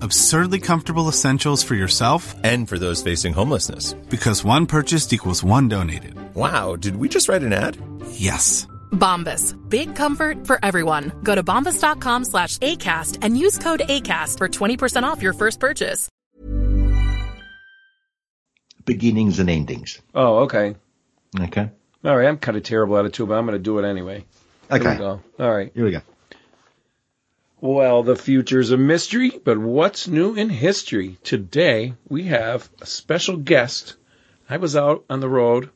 Absurdly comfortable essentials for yourself and for those facing homelessness. Because one purchased equals one donated. Wow, did we just write an ad? Yes. Bombas. Big comfort for everyone. Go to bombas.com slash ACAST and use code ACAST for 20% off your first purchase. Beginnings and endings. Oh, okay. Okay. All right. I'm kind of terrible at it too, but I'm going to do it anyway. Here Okay. we go. All right. Here we go. Well, the future's a mystery, but what's new in history? Today we have a special guest. I was out on the road.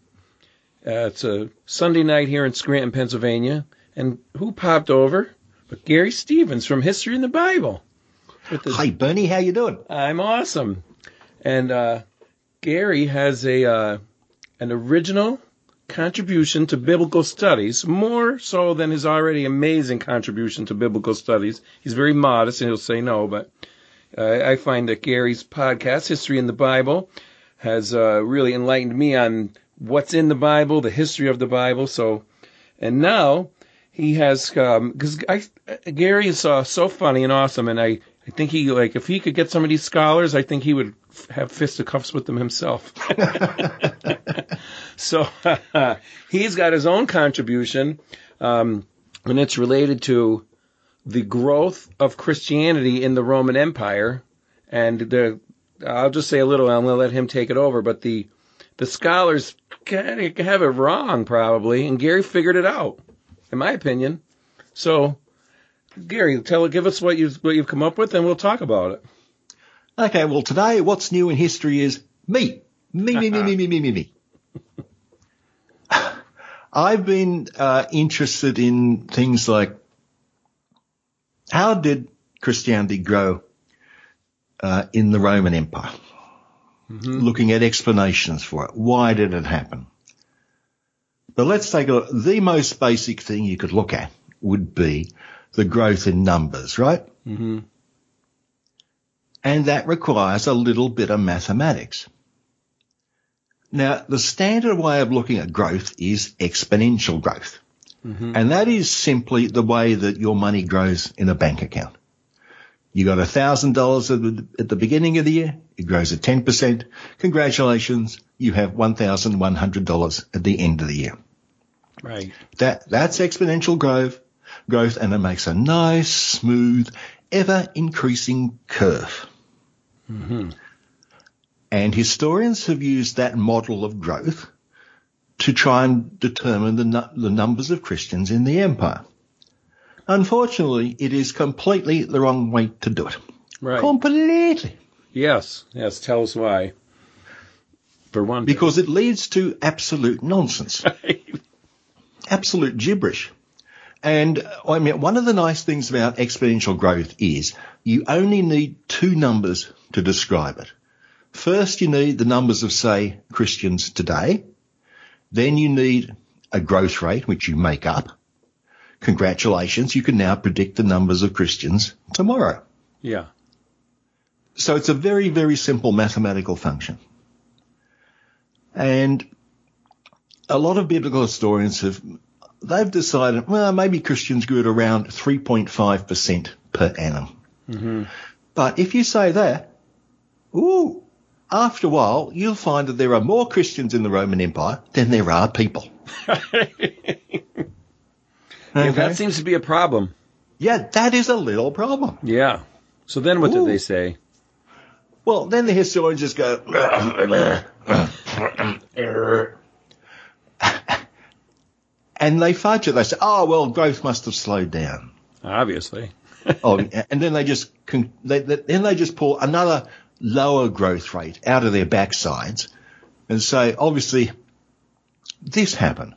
Uh, it's a Sunday night here in Scranton, Pennsylvania, and who popped over? But Garry Stevens from History in the Bible. His- Hey, Bernie, how you doing? I'm awesome. And uh, Garry has a uh, an original contribution to biblical studies, more so than his already amazing contribution to biblical studies. He's very modest and he'll say no, but uh, I find that Garry's podcast, History in the Bible, has uh, really enlightened me on what's in the Bible, the history of the Bible. So, and now he has because I Garry is uh, so funny and awesome, and I I think he like if he could get some of these scholars, I think he would f- have fisticuffs with them himself. so he's got his own contribution, um, and it's related to the growth of Christianity in the Roman Empire, and the I'll just say a little. I'm going to let him take it over, but the the scholars kind of have it wrong probably, and Garry figured it out, in my opinion. So, Garry, tell give us what you've what you've come up with, and we'll talk about it. Okay, well, today, what's new in history is me. Me, me, me, me, me, me, me, me. I've been uh, interested in things like how did Christianity grow uh, in the Roman Empire? Looking at explanations for it. Why did it happen? But let's take a look. The most basic thing you could look at would be the growth in numbers, right? Mm-hmm. and that requires a little bit of mathematics. Now, the standard way of looking at growth is exponential growth. And that is simply the way that your money grows in a bank account. You got $1,000 at the, at the beginning of the year, it grows at 10%. Congratulations, you have $1,100 at the end of the year. Right. That that's exponential growth, growth, and it makes a nice, smooth, ever increasing curve. Mm-hmm. And historians have used that model of growth to try and determine the, nu- the numbers of Christians in the empire. Unfortunately, it is completely the wrong way to do it. Right. Completely. Yes. Yes. Tell us why. For one. Because it leads to absolute nonsense. absolute gibberish. And I mean, one of the nice things about exponential growth is you only need two numbers to describe it. First, you need the numbers of, say, Christians today. Then you need a growth rate, which you make up. Congratulations, you can now predict the numbers of Christians tomorrow. yeah. So it's a very, very simple mathematical function. And a lot of biblical historians have, they've decided, well, maybe Christians grew at around 3.5% per annum. Mm-hmm. But if you say that, ooh, after a while, you'll find that there are more Christians in the Roman Empire than there are people. Yeah, that seems to be a problem. Yeah, that is a little problem. Yeah. So then what Ooh. they say? Well, then the historians just go, and they fudge it. They say, oh, well, growth must have slowed down. Obviously. oh, and then they just con- they, they, then they just pull another lower growth rate out of their backsides and say, obviously, this happened.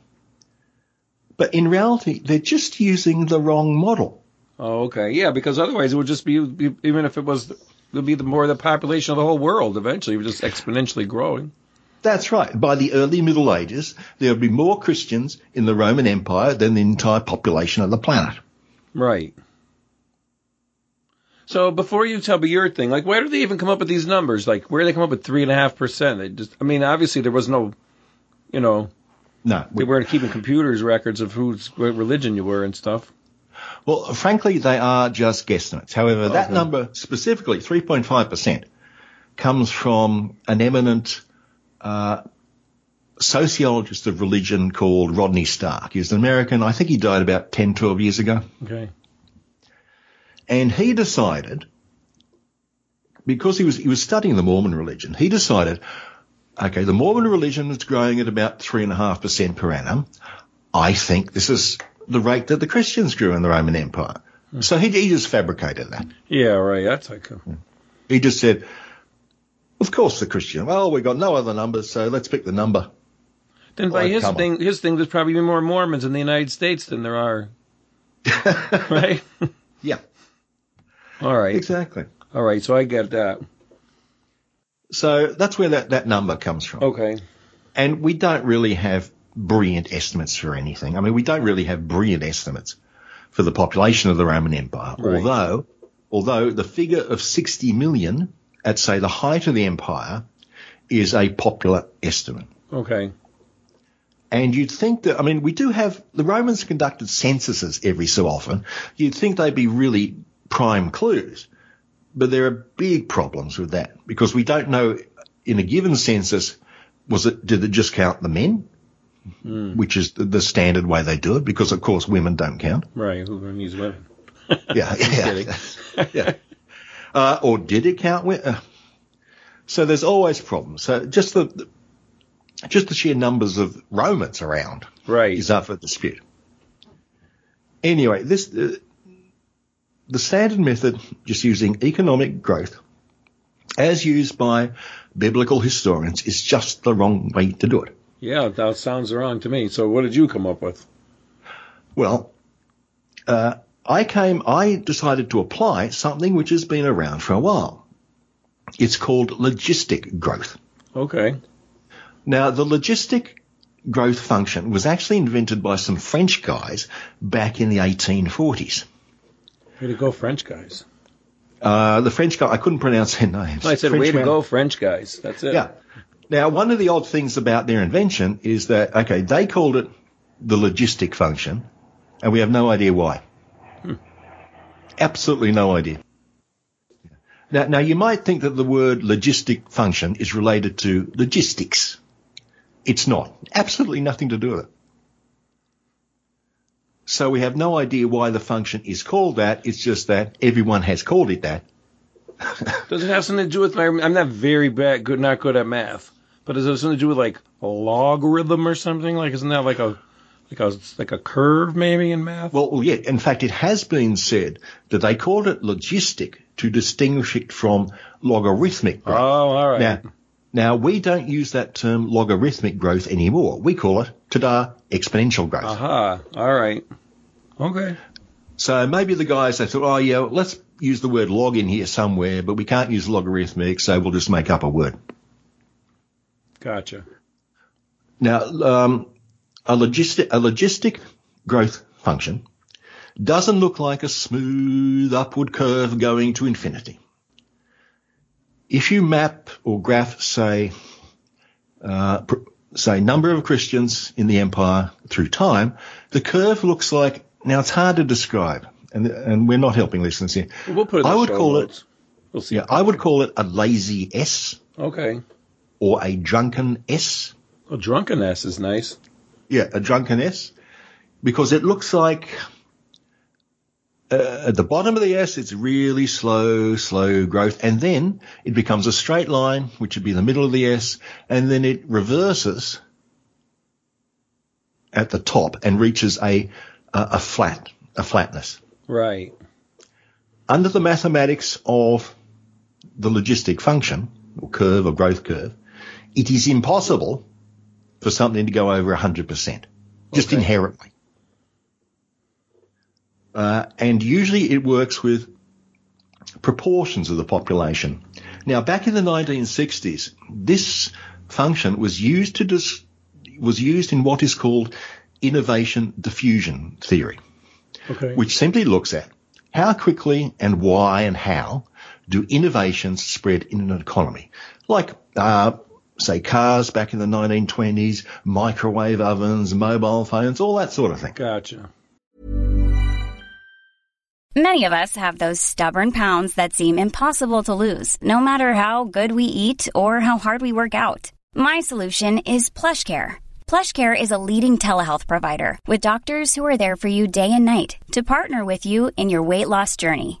But in reality, they're just using the wrong model. Oh, okay. Yeah, because otherwise it would just be, even if it was, it would be the more the population of the whole world eventually, it would just exponentially growing. That's right. By the early Middle Ages, there would be more Christians in the Roman Empire than the entire population of the planet. Right. So before you tell me your thing, like where do they even come up with these numbers? Like where do they come up with three and a half percent? They just, I mean, obviously there was no, you know, No, they we, weren't keeping computers records of whose what religion you were and stuff. well, frankly, they are just guesstimates. However, that Okay. number specifically, 3.5%, comes from an eminent uh, sociologist of religion called Rodney Stark. He's an American. I think he died about 10, 12 years ago. Okay. And he decided, because he was, he was studying the Mormon religion, he decided, okay, the Mormon religion is growing at about three and a half percent per annum. I think this is the rate that the Christians grew in the Roman Empire. So he, he just fabricated that. Yeah, right. That's like a, He just said, of course the Christian, well, we've got no other numbers, so let's pick the number. then by Like, his come on. thing, his thing, there's probably more Mormons in the United States than there are. right. Yeah, All right. exactly. All right. So I get that. So that's where that, that number comes from. Okay. And we don't really have brilliant estimates for anything. I mean, we don't really have brilliant estimates for the population of the Roman Empire, Right. although, although the figure of 60 million at say the height of the empire is a popular estimate. Okay. And you'd think that, I mean, we do have, the Romans conducted censuses every so often. You'd think they'd be really prime clues. But there are big problems with that because we don't know in a given census, was it, did it just count the men? Hmm. Which is the, the standard way they do it because of course women don't count. Right. Who needs women? Yeah. yeah. yeah. Uh, or did it count? Uh, so there's always problems. So just the, the just the sheer numbers of Romans around Right. is up for dispute. Anyway, this uh, the standard method, just using economic growth, as used by biblical historians, is just the wrong way to do it. Yeah, that sounds wrong to me. So what did you come up with? Well, uh, I came, I decided to apply something which has been around for a while. It's called logistic growth. Okay. Now, the logistic growth function was actually invented by some French guys back in the 1840s. Way to go, French guys. Uh, the French guy, I couldn't pronounce their names. I said, French way to man- go, French guys. That's it. Yeah. Now, one of the odd things about their invention is that, okay, they called it the logistic function, and we have no idea why. Absolutely no idea. Now, now, you might think that the word logistic function is related to logistics. It's not. Absolutely nothing to do with it. So we have no idea why the function is called that. It's just that everyone has called it that. Does it have something to do with my? I'm not very bad, good, not good at math. But does it have something to do with like a logarithm or something? Like, isn't that like a like a like a curve maybe in math? Well, well, yeah. In fact, it has been said that they called it logistic to distinguish it from logarithmic growth. oh, all right. Now, now we don't use that term logarithmic growth anymore. We call it ta-da exponential growth. Aha. All right. Okay. So maybe the guys they thought, oh yeah, let's use the word log in here somewhere, but we can't use logarithmic, so we'll just make up a word. Gotcha. Now, um, a logistic a logistic growth function doesn't look like a smooth upward curve going to infinity. If you map or graph, say, uh, pr- say number of Christians in the empire through time, the curve looks like now it's hard to describe, and and we're not helping listeners here. We'll put. I would call notes. it We'll see. yeah, I would call it a lazy S Okay. or a drunken S. Well, drunkenness is nice. Yeah, a drunken S, because it looks like uh, at the bottom of the S, it's really slow, slow growth, and then it becomes a straight line, which would be the middle of the S, and then it reverses at the top and reaches a a, a flat a flatness. Right. Under the mathematics of the logistic function or curve or growth curve, it is impossible for something to go over 100%, just Okay. inherently. Uh, and usually it works with proportions of the population. Now, back in the 1960s, this function was used to dis- was used in what is called innovation diffusion theory Okay. which simply looks at how quickly and why and how do innovations spread in an economy. Like, uh, say cars back in the 1920s, microwave ovens, mobile phones, all that sort of thing. Gotcha. Many of us have those stubborn pounds that seem impossible to lose, no matter how good we eat or how hard we work out. My solution is PlushCare. PlushCare is a leading telehealth provider with doctors who are there for you day and night to partner with you in your weight loss journey.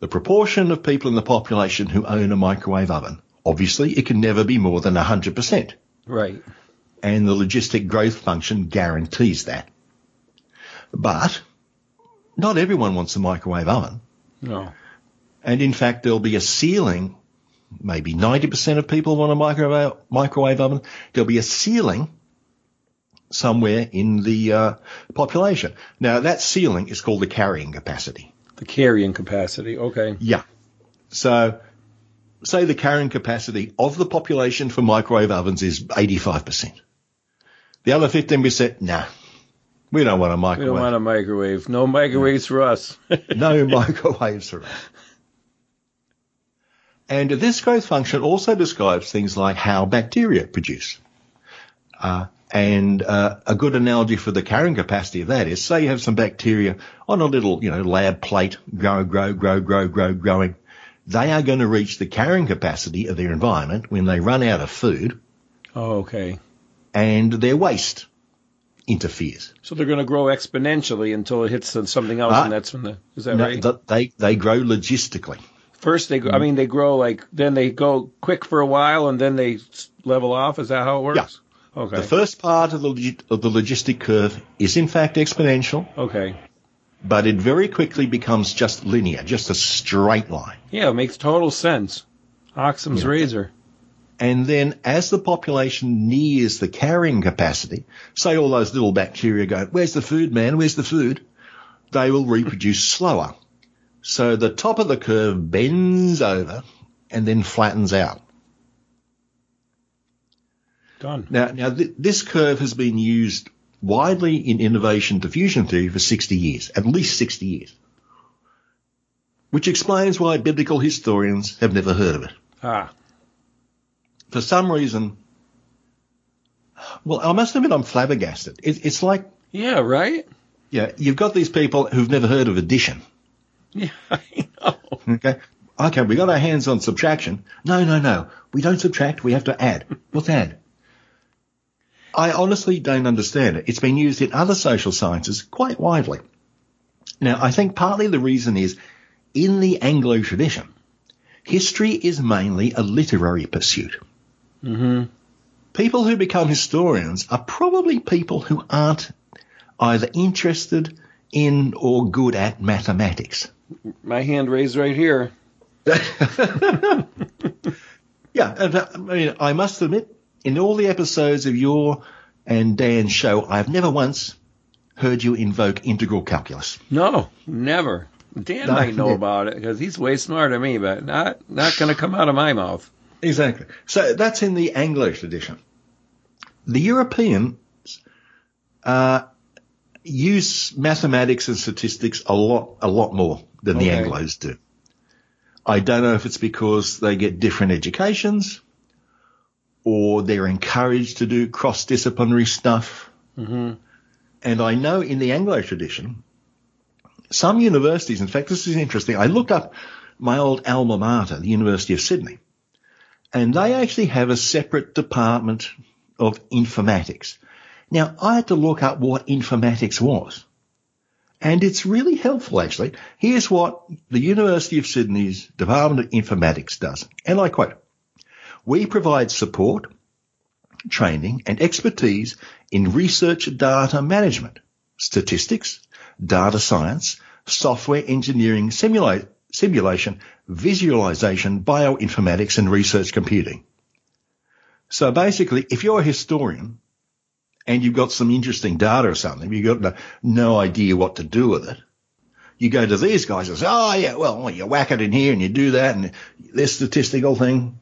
The proportion of people in the population who own a microwave oven, obviously it can never be more than 100%. Right. And the logistic growth function guarantees that. But not everyone wants a microwave oven. No. And in fact, there'll be a ceiling. Maybe 90% of people want a microwave, microwave oven. There'll be a ceiling somewhere in the uh, population. Now that ceiling is called the carrying capacity. The carrying capacity. Okay. Yeah. So say the carrying capacity of the population for microwave ovens is 85%. The other 15%, nah, we don't want a microwave. We don't want a microwave. No microwaves for us. no microwaves for us. And this growth function also describes things like how bacteria produce. Uh, and uh, a good analogy for the carrying capacity of that is, say you have some bacteria on a little, you know, lab plate, grow, grow, grow, grow, grow, growing. They are going to reach the carrying capacity of their environment when they run out of food oh, okay. and their waste interferes. So they're going to grow exponentially until it hits something else, Ah. and that's when the is that No, right? th- they, they grow logistically. First they, I mean, they grow like then they go quick for a while, and then they level off. Is that how it works? Okay. The first part of the, log- of the logistic curve is in fact exponential, okay. but it very quickly becomes just linear, just a straight line. Yeah, it makes total sense. Occam's razor. And then as the population nears the carrying capacity, say all those little bacteria go, where's the food, man? Where's the food? They will reproduce slower. So the top of the curve bends over and then flattens out. Done. Now, now th- this curve has been used widely in innovation diffusion theory for 60 years, at least 60 years. Which explains why biblical historians have never heard of it. Ah. For some reason, well, I must admit I'm flabbergasted. It, it's like, Yeah. Right. yeah, you've got these people who've never heard of addition. Yeah. I know. Okay. Okay, we got our hands on subtraction. No, no, no. We don't subtract. We have to add. What's add? I honestly don't understand it. It's been used in other social sciences quite widely. Now, I think partly the reason is in the Anglo tradition, history is mainly a literary pursuit. Mm-hmm. People who become historians are probably people who aren't either interested in or good at mathematics. My hand raised right here. Yeah, and, uh, I mean, I must admit, in all the episodes of your and Dan's show, I've never once heard you invoke integral calculus. No, never. Dan No, might know about it because he's way smarter than me, but not not going to come out of my mouth. Exactly. So that's in the Anglo tradition. The Europeans uh, use mathematics and statistics a lot, a lot more than the Okay. Anglos do. I don't know if it's because they get different educations or they're encouraged to do cross-disciplinary stuff. Mm-hmm. And I know in the Anglo tradition, some universities, in fact, this is interesting. I looked up my old alma mater, the University of Sydney, and they actually have a separate department of informatics. Now, I had to look up what informatics was. And it's really helpful, actually. Here's what the University of Sydney's Department of Informatics does. And I quote, we provide support, training and expertise in research data management, statistics, data science, software engineering, simula- simulation, visualization, bioinformatics and research computing. So basically, if you're a historian and you've got some interesting data or something, you've got no, no idea what to do with it, you go to these guys and say, oh yeah, well, you whack it in here and you do that and this statistical thing.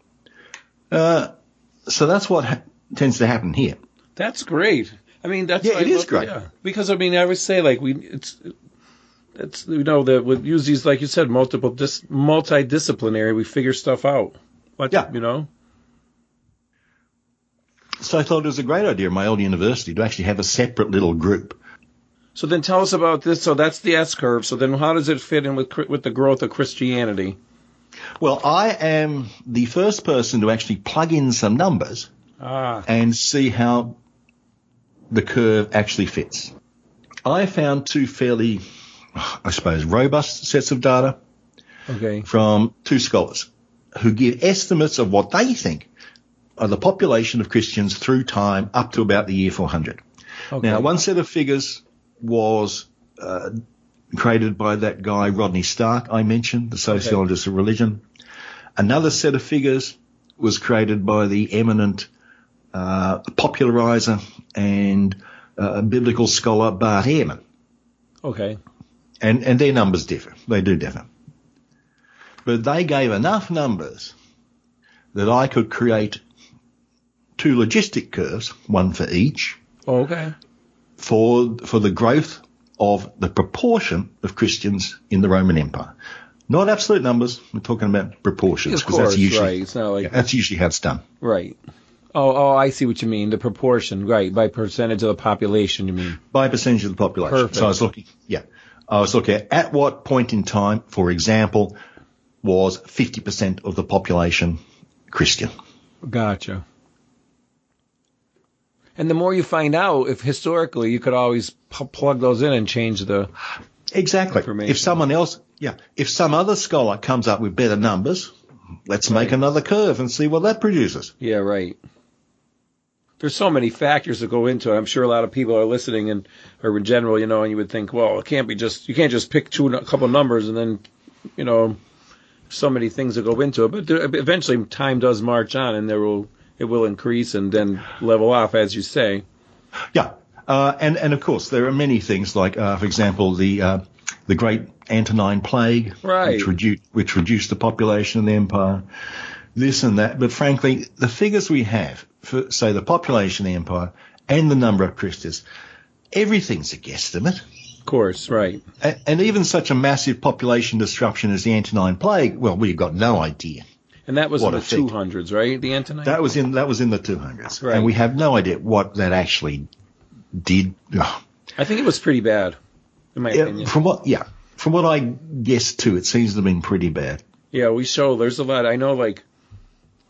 Uh, so that's what ha- tends to happen here. That's great. I mean, that's Yeah, it is love- great. Yeah, because I mean, I would say like we it's it's you know that we use these like you said multiple dis, multidisciplinary. We figure stuff out. What, Yeah. you know. So I thought it was a great idea in my old university to actually have a separate little group. So then tell us about this. So that's the S curve. So then how does it fit in with with the growth of Christianity? Well, I am the first person to actually plug in some numbers Ah, and see how the curve actually fits. I found two fairly, I suppose, robust sets of data okay. from two scholars who give estimates of what they think are the population of Christians through time up to about the year 400. Okay. Now, one set of figures was uh, created by that guy Rodney Stark I mentioned, the sociologist of religion. Another set of figures was created by the eminent uh, popularizer and uh, biblical scholar Bart Ehrman, Okay. and and their numbers differ. They do differ, but they gave enough numbers that I could create two logistic curves, one for each, Okay. for for the growth of the proportion of Christians in the Roman Empire. Not absolute numbers. We're talking about proportions because that's usually right. It's not like yeah, that's usually how it's done. right. Oh, oh, I see what you mean. The proportion, right? By percentage of the population, you mean? by percentage of the population. Perfect. So I was looking, yeah, I was looking at, at what point in time, for example, was 50% of the population Christian. Gotcha. And the more you find out, if historically you could always p- plug those in and change the Exactly. Information. If someone else, yeah, if some other scholar comes up with better numbers, let's make another curve and see what that produces. yeah right. There's so many factors that go into it. I'm sure a lot of people are listening and or in general, you know, and you would think, well, it can't be just you can't just pick two a couple numbers and then, you know, so many things that go into it. But there, eventually, time does march on, and there will it will increase and then level off, as you say. Yeah. Uh, and, and of course, there are many things like, uh, for example, the, uh, the Great Antonine Plague, Right. which, redu- which reduced the population of the empire, this and that. But frankly, the figures we have for, say, the population of the empire and the number of Christians, everything's a guesstimate. Of course, right. A- And even such a massive population disruption as the Antonine Plague, well, we've got no idea. And that was What in the 200s, right? The Antonine. That was in that was in the 200s, Right. and we have no idea what that actually did. I think it was pretty bad, in my Yeah, opinion. from what, yeah, from what I guessed too, it seems to have been pretty bad. Yeah, we show there's a lot. I know, like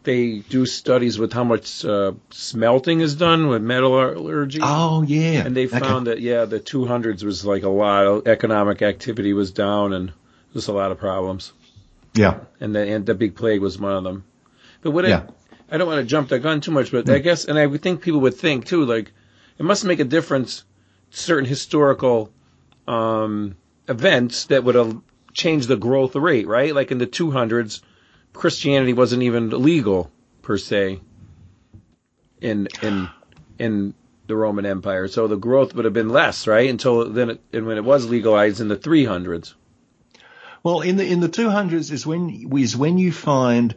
they do studies with how much uh, smelting is done with metallurgy. Oh yeah, and they found that yeah, the 200s was like a lot of economic activity was down and just a lot of problems. Yeah, and the and the big plague was one of them. But what yeah. I, I don't want to jump the gun too much, but I guess, and I would think people would think too, like it must make a difference. Certain historical um, events that would have changed the growth rate, right? Like in the 200s, Christianity wasn't even legal per se in in in the Roman Empire, so the growth would have been less, right? Until then, it, and when it was legalized in the 300s. Well, in the in the 200s is when is when you find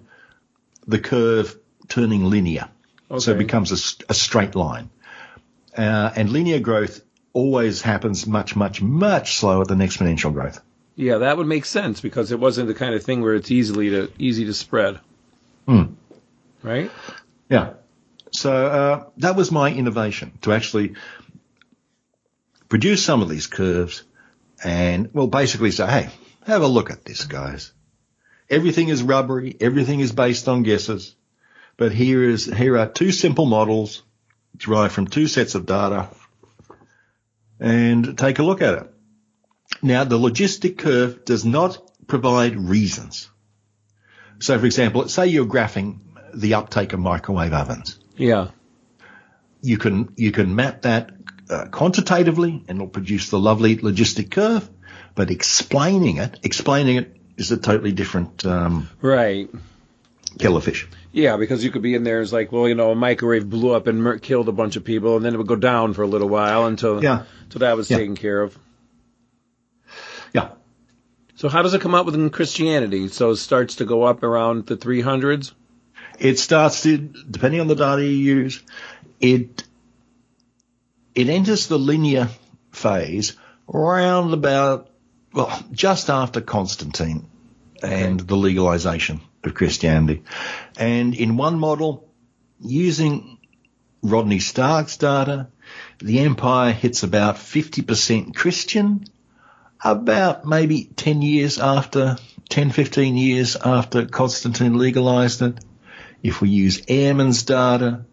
the curve turning linear, okay. so it becomes a, a straight line, uh, and linear growth always happens much much much slower than exponential growth. Yeah, that would make sense because it wasn't the kind of thing where it's easily to easy to spread. Hmm. Right? Yeah. So uh, that was my innovation to actually produce some of these curves and well basically say, hey, have a look at this, guys. Everything is rubbery, everything is based on guesses. But here is here are two simple models derived from two sets of data and take a look at it. Now, the logistic curve does not provide reasons. So, for example, say you're graphing the uptake of microwave ovens. Yeah. You can you can map that uh, quantitatively, and it'll produce the lovely logistic curve. But explaining it, explaining it is a totally different um, right kettle fish. Yeah, because you could be in there as like, well, you know, a microwave blew up and mur- killed a bunch of people, and then it would go down for a little while until yeah. until that was yeah. taken care of. Yeah. So how does it come up within Christianity? So it starts to go up around the 300s. It starts to, depending on the data you use, it it enters the linear phase around about well, just after Constantine and the legalization of Christianity. And in one model, using Rodney Stark's data, the empire hits about 50% Christian, about maybe 10 years after, 10, 15 years after Constantine legalized it. If we use Ehrman's data,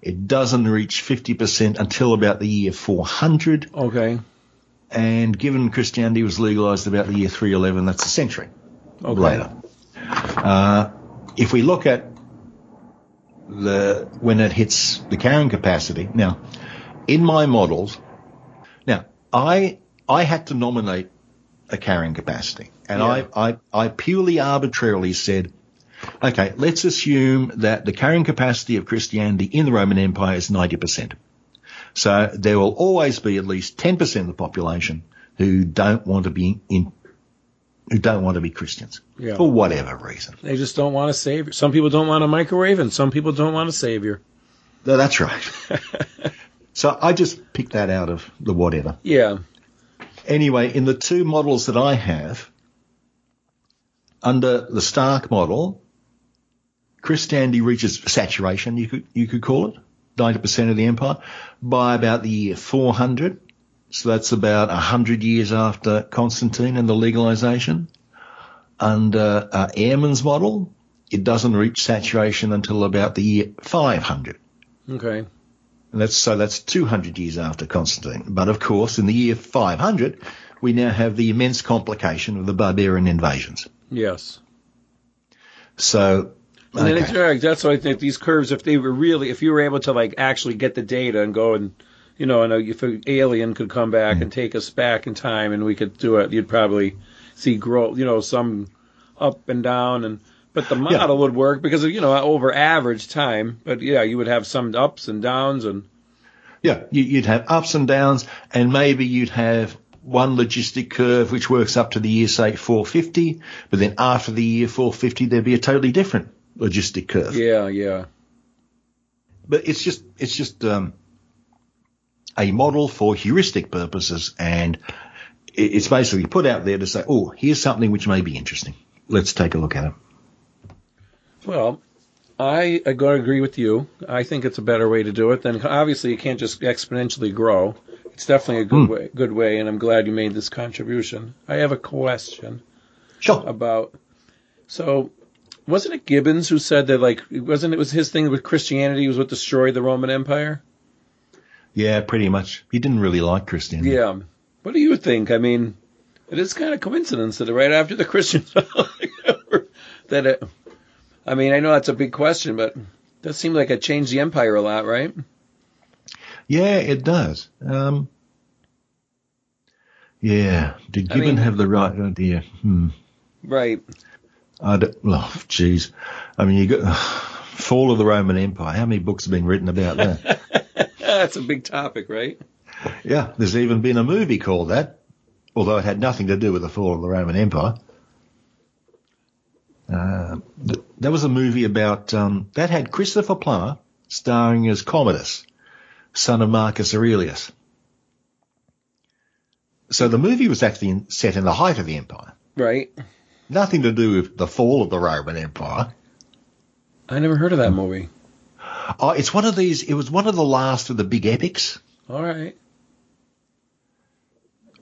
it doesn't reach 50% until about the year 400. Okay. And given Christianity was legalized about the year 311, that's a century okay. later. Uh, if we look at the when it hits the carrying capacity, now in my models, now I I had to nominate a carrying capacity, and Yeah. I, I I purely arbitrarily said, okay, let's assume that the carrying capacity of Christianity in the Roman Empire is ninety percent. So there will always be at least ten percent of the population who don't want to be in who don't want to be Christians Yeah. for whatever reason. They just don't want a savior. Some people don't want a microwave, and some people don't want a savior. No, that's right. so I just picked that out of the whatever. Yeah. Anyway, in the two models that I have, under the Stark model, Christianity reaches saturation, you could, you could call it, 90% of the empire, by about the year 400. So that's about 100 years after Constantine and the legalization. Under uh, Ehrman's model, it doesn't reach saturation until about the year 500. Okay. And that's, so that's 200 years after Constantine. But of course, in the year 500, we now have the immense complication of the barbarian invasions. Yes. So, And okay. it's, that's why I think these curves, if they were really, if you were able to like actually get the data and go and, you know, and if an alien could come back Mm. and take us back in time and we could do it, you'd probably see growth, you know, some up and down and, but the model would work because of, you know, over average time. But yeah, you would have some ups and downs and, Yeah, you- you'd have ups and downs, and maybe you'd have one logistic curve which works up to the year, say, 450, but then after the year 450, there'd be a totally different logistic curve. yeah, yeah. But it's just, it's just, um, a model for heuristic purposes, and it's basically put out there to say, oh, here's something which may be interesting. Let's take a look at it. Well, I, I going to agree with you. I think it's a better way to do it. Then obviously you can't just exponentially grow. It's definitely a good Hmm. way, good way, and I'm glad you made this contribution. I have a question Sure. about. So, wasn't it Gibbons who said that like wasn't it was his thing with Christianity was what destroyed the Roman Empire? Yeah, pretty much. He didn't really like Christianity. Yeah. What do you think? I mean, it is kind of coincidence that right after the Christians that it, I mean, I know that's a big question, but it does seem like it changed the empire a lot, right? Yeah, it does. Um, yeah. Did I Gibbon mean- have the right idea? Hmm. Right. I don't, oh, jeez. I mean, you got Fall of the Roman Empire. How many books have been written about that? that's a big topic, right? yeah, there's even been a movie called that, although it had nothing to do with the fall of the Roman Empire. Uh, th- there was a movie about um, that had Christopher Plummer starring as Commodus, son of Marcus Aurelius. So the movie was actually in, set in the height of the empire. Right. Nothing to do with the fall of the Roman Empire. I never heard of that movie. Oh, it's one of these. It was one of the last of the big epics. All right.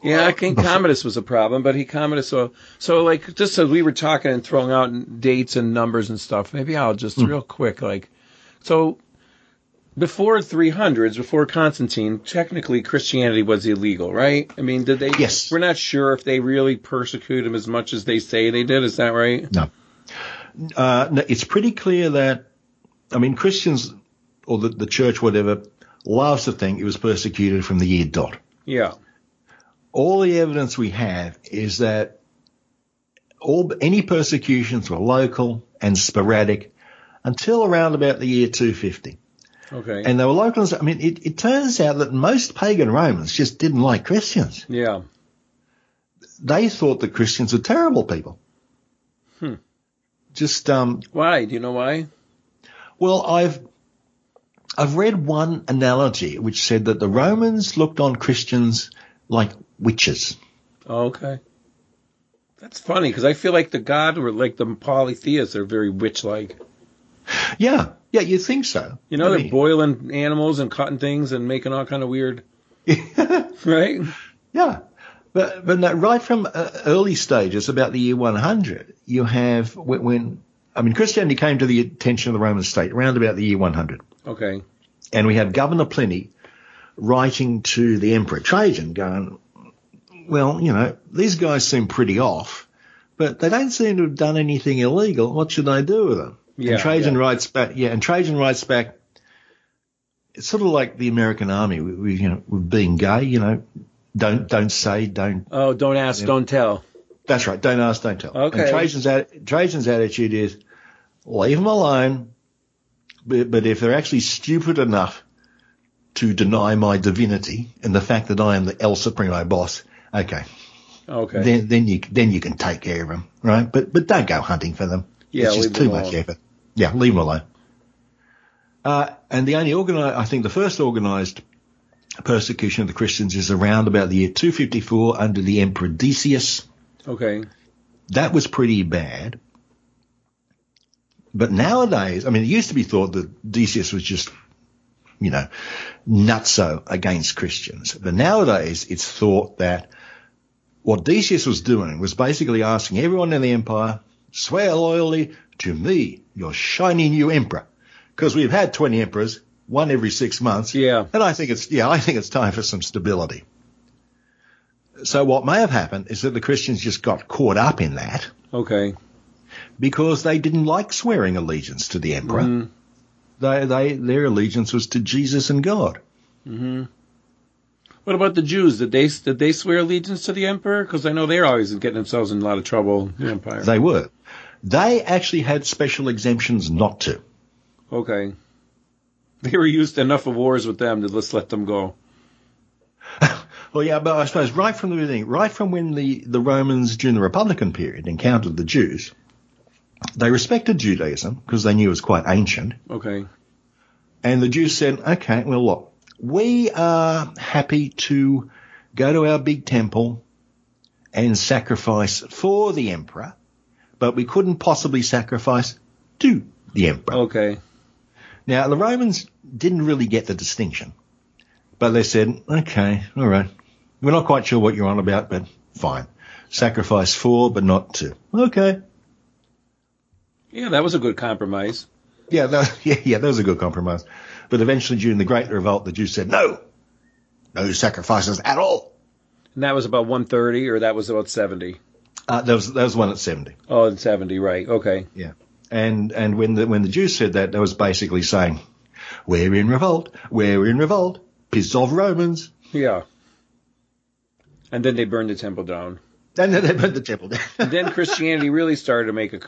Yeah, I think Commodus was a problem, but he Commodus so so like just as we were talking and throwing out dates and numbers and stuff. Maybe I'll just Hmm. real quick like so before 300s, before Constantine, technically Christianity was illegal, right? I mean, did they? Yes. We're not sure if they really persecuted him as much as they say they did. Is that right? No. Uh, no, it's pretty clear that, I mean, Christians or the, the church, whatever, loves to think it was persecuted from the year dot. Yeah. All the evidence we have is that all any persecutions were local and sporadic until around about the year 250. Okay. And they were local. I mean, it, it turns out that most pagan Romans just didn't like Christians. yeah. They thought that Christians were terrible people. Hmm. Just, um, Why? Do you know why? Well, I've I've read one analogy which said that the Romans looked on Christians like witches. Oh, okay. That's funny because I feel like the god or like the polytheists are very witch-like. Yeah, yeah, you think so? You know, I they're mean, boiling animals and cutting things and making all kind of weird. right? yeah, but but no, right from uh, early stages, about the year 100, you have when, when I mean Christianity came to the attention of the Roman state around about the year 100, Okay. and we have Governor Pliny writing to the Emperor Trajan, going, well, you know, these guys seem pretty off, but they don't seem to have done anything illegal. What should I do with them? Yeah, and Trajan yeah. writes back, yeah, and Trajan writes back, it's sort of like the American army, we, we, you know, with being gay, you know, don't, don't say, don't, Oh, don't ask, Yeah. don't tell. that's right, don't ask, don't tell. Okay. And Trajan's, Trajan's attitude is, leave them alone, but, but if they're actually stupid enough to deny my divinity and the fact that I am the El Supremo boss, okay, Okay. then then you then you can take care of them, right? But but don't go hunting for them. Yeah, it's just too much effort. Yeah, leave them alone. Uh, and the only organized, I think, the first organized persecution of the Christians is around about the year 254 under the Emperor Decius. okay. That was pretty bad. But nowadays, I mean, it used to be thought that Decius was just, you know, nutso against Christians. But nowadays, it's thought that what Decius was doing was basically asking everyone in the empire, swear loyally to me, your shiny new emperor. Because we've had 20 emperors, one every six months. Yeah. And I think it's, yeah, I think it's time for some stability. So what may have happened is that the Christians just got caught up in that Okay. because they didn't like swearing allegiance to the emperor. Mhm. They, they, their allegiance was to Jesus and God. hmm What about the Jews? Did they did they swear allegiance to the emperor? Because I know they're always getting themselves in a lot of trouble. The empire. They were. They actually had special exemptions not to. okay. They were used enough of wars with them to let's let them go. Well, yeah, but I suppose right from the beginning, right from when the, the Romans during the Republican period encountered the Jews, they respected Judaism because they knew it was quite ancient. Okay. And the Jews said, okay, well, look, we are happy to go to our big temple and sacrifice for the emperor, but we couldn't possibly sacrifice to the emperor. Okay. Now, the Romans didn't really get the distinction, but they said, okay, all right. We're not quite sure what you're on about, but fine. Sacrifice for, but not to. Okay. Yeah, that was a good compromise. Yeah, that, yeah, yeah, that was a good compromise. But eventually, during the Great Revolt, the Jews said no, no sacrifices at all. And that was about 130, or that was about 70. Uh, that was that was one at seventy. Oh, at 70, right? Okay. Yeah, and and when the when the Jews said that, that was basically saying, "We're in revolt. We're in revolt. Piss off Romans." Yeah. And then they burned the temple down. Then they burned the temple down. and then Christianity really started to make a,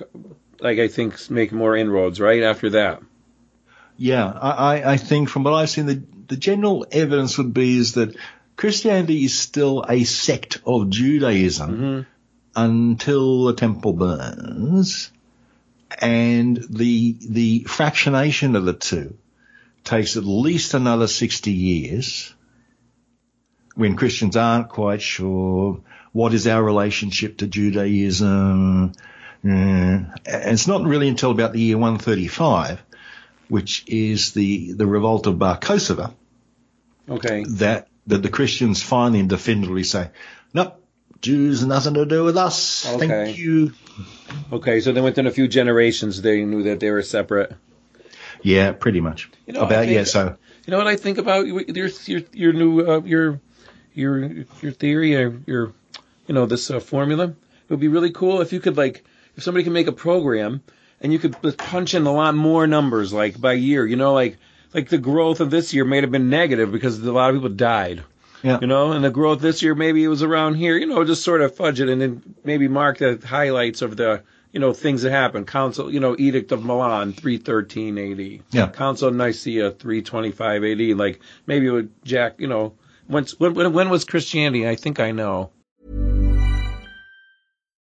like I think, make more inroads right after that. Yeah, I, I- I think from what I've seen, the the general evidence would be is that Christianity is still a sect of Judaism until the temple burns, and the the fractionation of the two takes at least another sixty years. When Christians aren't quite sure what is our relationship to Judaism, and it's not really until about the year 135, which is the, the revolt of Bar Kokhba, Okay. that, that the Christians finally and definitively say, nope, Jews nothing to do with us. Okay. Thank you. Okay, so then within a few generations, they knew that they were separate. Yeah, pretty much. You know, about, think- yeah, so, You know what I think about your your your, your new uh, your your your theory or your you know this uh, formula? It would be really cool if you could like if somebody can make a program and you could punch in a lot more numbers like by year. You know, like like the growth of this year may have been negative because a lot of people died. Yeah. You know, and the growth this year maybe it was around here. You know, just sort of fudge it and then maybe mark the highlights of the you know things that happened. Council, you know, Edict of Milan, 313 AD. Yeah. Council of Nicaea, 325 AD. Like maybe it would Jack. You know, when when when was Christianity? I think I know.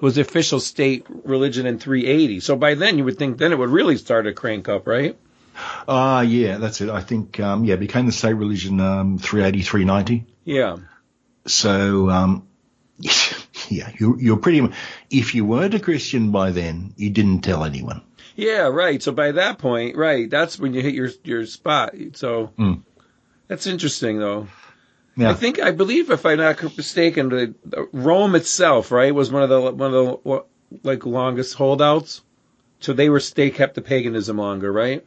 Was the official state religion in 380. So by then you would think then it would really start to crank up, right? ah, yeah, that's it. I think, um, yeah, it became the state religion, um, 380, 390. Yeah. So, um, yeah, you're, you're pretty much, if you weren't a Christian by then, you didn't tell anyone. Yeah, right. So by that point, right, that's when you hit your your spot. So Mm. that's interesting, though. Yeah. I think I believe, if I'm not mistaken, Rome itself, right, was one of the one of the like longest holdouts. So they were they kept the paganism longer, right?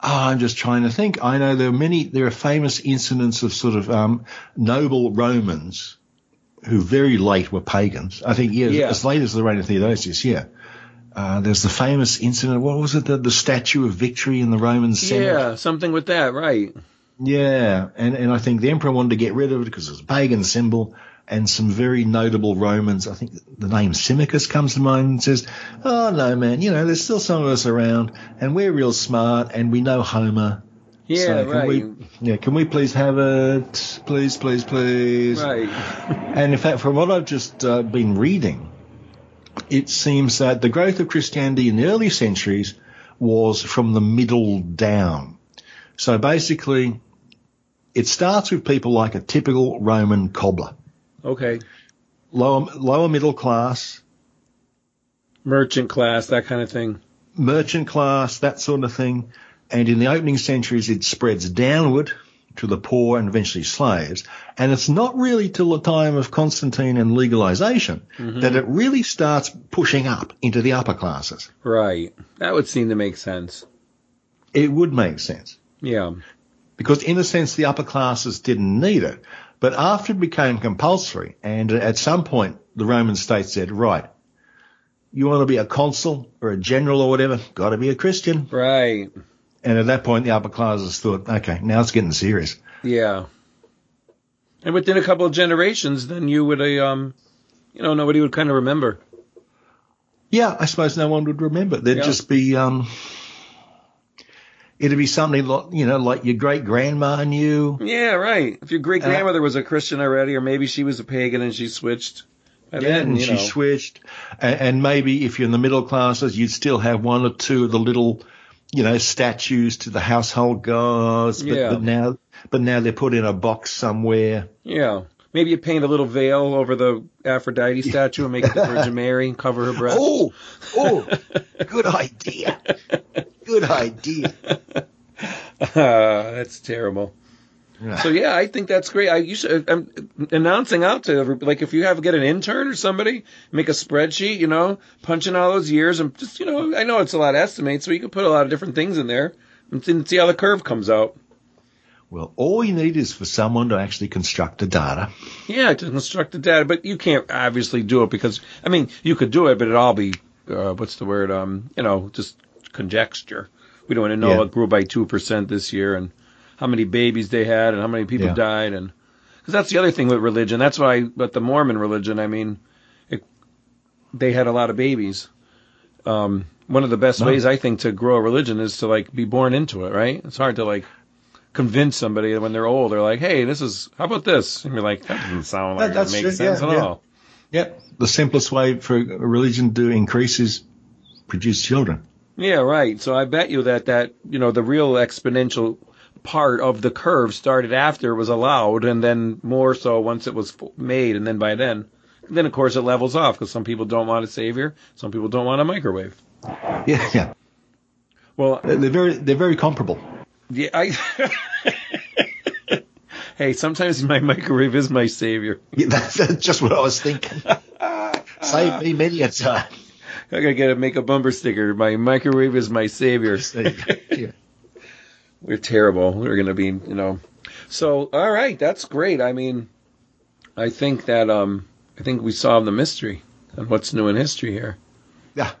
Ah, I'm just trying to think. I know there are many, there are famous incidents of sort of, um, noble Romans who very late were pagans. I think, yeah, Yeah. as late as the reign of Theodosius, yeah. Uh, there's the famous incident, what was it, the, the Statue of Victory in the Roman Senate? Yeah, something with that, right? Yeah, and, and I think the emperor wanted to get rid of it because it was a pagan symbol. And some very notable Romans, I think the name Symmachus comes to mind and says, oh no man, you know, there's still some of us around and we're real smart and we know Homer. Yeah, So can right. we, yeah, can we please have it? Please, please, please. Right. And in fact, from what I've just uh, been reading, it seems that the growth of Christianity in the early centuries was from the middle down. So basically, it starts with people like a typical Roman cobbler. Okay. lower lower middle class, merchant class, that kind of thing. Merchant class, that sort of thing. And in the opening centuries, it spreads downward to the poor and eventually slaves. And it's not really till the time of Constantine and legalization mm-hmm. that it really starts pushing up into the upper classes. Right. That would seem to make sense. It would make sense. Yeah. Because in a sense, the upper classes didn't need it. But after it became compulsory, and at some point the Roman state said, right, you want to be a consul or a general or whatever, got to be a Christian. Right. And at that point, the upper classes thought, okay, now it's getting serious. Yeah. And within a couple of generations, then you would, uh, um, you know, nobody would kind of remember. Yeah, I suppose no one would remember. There'd yeah. just be, um, it'd be something like, you know, like your great grandma knew. Yeah, right. If your great grandmother uh, was a Christian already, or maybe she was a pagan and she switched. And yeah, then, and she know. switched. And, and maybe if you're in the middle classes, you'd still have one or two of the little you know, statues to the household gods, but, yeah. but now, but now they're put in a box somewhere. Yeah. Maybe you paint a little veil over the Aphrodite statue and make it the Virgin Mary and cover her breast. Oh, oh, good idea. Good idea. Uh, that's terrible. So yeah, I think that's great. I used to, I'm announcing out to every, like if you have get an intern or somebody, make a spreadsheet, you know, punch in all those years and just you know, I know it's a lot of estimates, so you can put a lot of different things in there and see how the curve comes out. Well, all you need is for someone to actually construct the data. Yeah, to construct the data, but you can't obviously do it because I mean you could do it, but it'd all be uh, what's the word? Um, you know, just conjecture. We don't want to know yeah. it grew by two percent this year and how many babies they had and how many people yeah. died and because that's the other thing with religion. That's why, but the Mormon religion, I mean, it, they had a lot of babies. Um, one of the best no. ways I think to grow a religion is to like be born into it, right? It's hard to like convince somebody when they're old. They're like, "Hey, this is how about this?" And you're like, "That doesn't sound like that, it makes sense yeah, at yeah. all." Yeah, the simplest way for a religion to increase is produce children. Yeah, right. So I bet you that that you know the real exponential part of the curve started after it was allowed, and then more so once it was made, and then by then, then of course it levels off because some people don't want a savior, some people don't want a microwave. Yeah, yeah. Well, uh, they're very they're very comparable. Yeah, I. hey, sometimes my microwave is my savior. Yeah, that's, that's just what I was thinking. Saved me many a time. I gotta get a make a bumper sticker. My microwave is my savior. We're terrible. We're going to be, you know. So, all right, that's great. I mean, I think that um, I think we solved the mystery on what's new in history here. Yeah.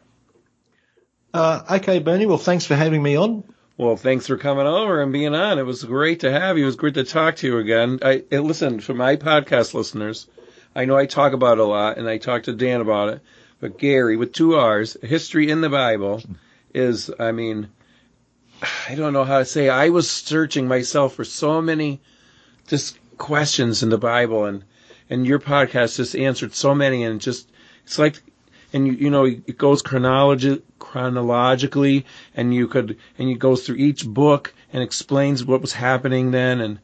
Uh, okay, Bernie. Well, thanks for having me on. Well, thanks for coming over and being on. It was great to have you. It was great to talk to you again. I listen for my podcast listeners. I know I talk about it a lot, and I talk to Dan about it. But Garry, with two R's, history in the Bible, is I mean I don't know how to say. I was searching myself for so many just questions in the Bible, and and your podcast just answered so many, and just it's like, and you you know it goes chronologi- chronologically, and you could and it goes through each book and explains what was happening then, and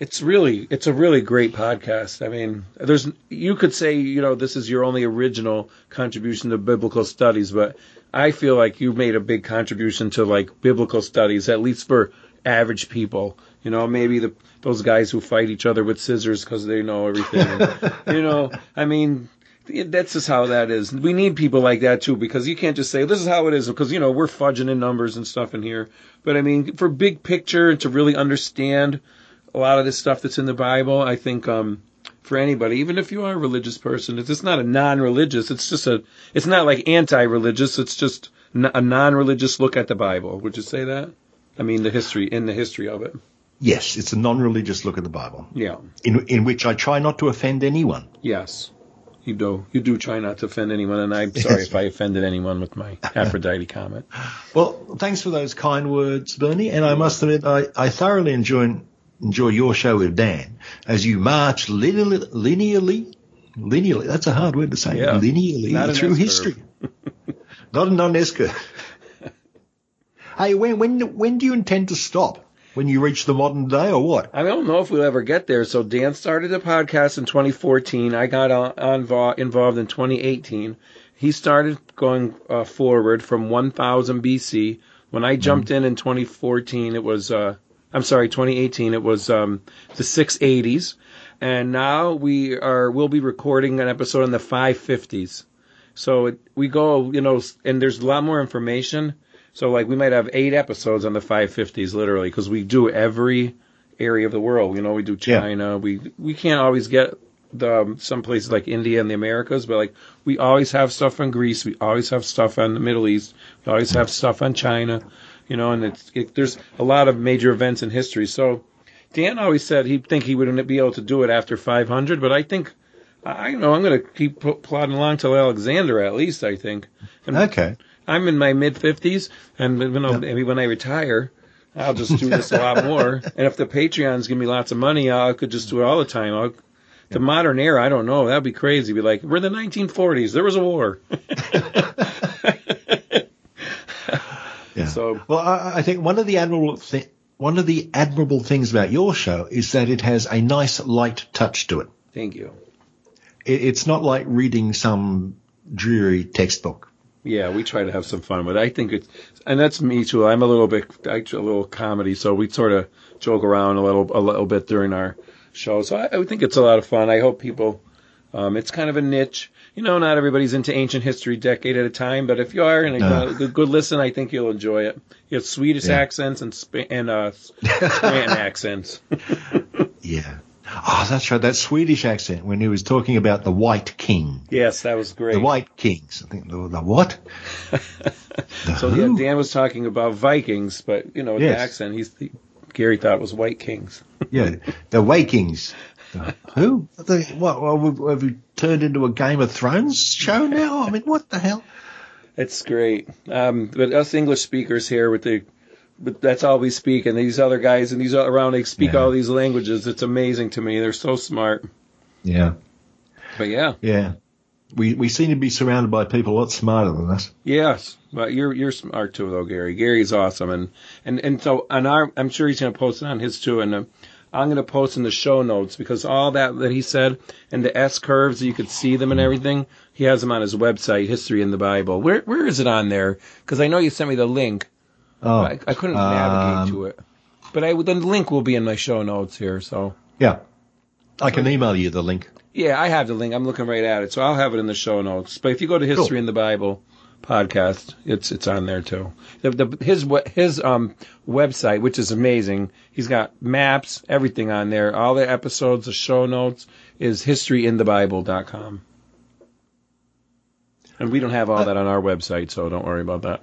it's really it's a really great podcast. I mean, there's you could say you know this is your only original contribution to biblical studies, but I feel like you made a big contribution to like biblical studies, at least for average people. You know, maybe the those guys who fight each other with scissors because they know everything. you know, I mean, that's just how that is. We need people like that too because you can't just say this is how it is because you know we're fudging in numbers and stuff in here. But I mean, for big picture to really understand a lot of this stuff that's in the Bible, I think um, for anybody, even if you are a religious person. It's not a non-religious. It's just a. It's not like anti-religious. It's just a non-religious look at the Bible. Would you say that? I mean, the history in the history of it. Yes, it's a non-religious look at the Bible. Yeah. In in which I try not to offend anyone. Yes. You do. You do try not to offend anyone, and I'm sorry if I offended anyone with my Aphrodite comment. Well, thanks for those kind words, Bernie. And I must admit, I, I thoroughly enjoy enjoy your show with Dan as you march linearly, linearly, linearly that's a hard word to say, yeah. linearly through history. Not a non S hey, when, when, when do you intend to stop? when you reach the modern day, or what? I don't know if we'll ever get there. So Dan started the podcast in 2014. I got on, on involved in 2018. He started going uh, forward from 1000 BC. When I jumped mm. in in 2014, it was uh, I'm sorry, 2018. It was um, the 680s, and now we are we'll be recording an episode on the 550s. So it, we go, you know, and there's a lot more information. So like we might have eight episodes on the 550s, literally, because we do every area of the world. You know, we do China. Yeah. We we can't always get the um, some places like India and the Americas, but like we always have stuff on Greece. We always have stuff on the Middle East. We always have stuff on China you know, and it's it, there's a lot of major events in history. So Dan always said he'd think he wouldn't be able to do it after 500, but I think I know I'm going to keep plodding along till Alexander at least. I think. And okay. I'm in my mid 50s, and you know, yep. maybe when I retire. I'll just do this a lot more. And if the Patreons give me lots of money, I could just do it all the time. I'll, the modern era, I don't know. That'd be crazy. Be like, we're the 1940s. There was a war. Yeah. So, well, I, I think one of the admirable thi- one of the admirable things about your show is that it has a nice light touch to it. Thank you. It, it's not like reading some dreary textbook. Yeah, we try to have some fun with it. I think it's, and that's me too. I'm a little bit, actually a little comedy, so we sort of joke around a little, a little bit during our show. So I, I think it's a lot of fun. I hope people, um, it's kind of a niche you know, not everybody's into ancient history decade at a time, but if you are and uh, a good listen, I think you'll enjoy it. You have Swedish yeah. accents and Sp- and uh, Scranton accents. yeah. Oh, that's right. That Swedish accent when he was talking about the White King. Yes, that was great. The White Kings. I think the, the what? the so who? yeah, Dan was talking about Vikings, but you know, yes. the accent, he's the, Garry thought it was White Kings. yeah, the Vikings. Who? What, have we turned into a Game of Thrones show now? I mean, what the hell? It's great. Um, but us English speakers here with the, but that's all we speak, and these other guys and these around they speak yeah. all these languages. It's amazing to me. They're so smart. Yeah. But yeah. Yeah. We we seem to be surrounded by people a lot smarter than us. Yes, but you're you're smart too, though, Garry. Garry's awesome, and and and so on our, I'm sure he's going to post it on his too, and. I'm going to post in the show notes because all that that he said and the S curves, you could see them and everything. He has them on his website, History in the Bible. Where where is it on there? Because I know you sent me the link. Oh, I, I couldn't um, navigate to it, but I the link will be in my show notes here. So yeah, I can email you the link. Yeah, I have the link. I'm looking right at it, so I'll have it in the show notes. But if you go to History cool. in the Bible, podcast. It's it's on there too. The, the, his his um website, which is amazing. He's got maps, everything on there. All the episodes, the show notes is historyinthebible.com. And we don't have all that on our website, so don't worry about that.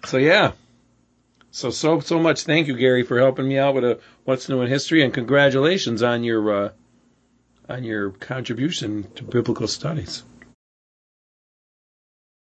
so yeah. So so so much thank you Garry for helping me out with a what's new in history and congratulations on your uh, on your contribution to biblical studies.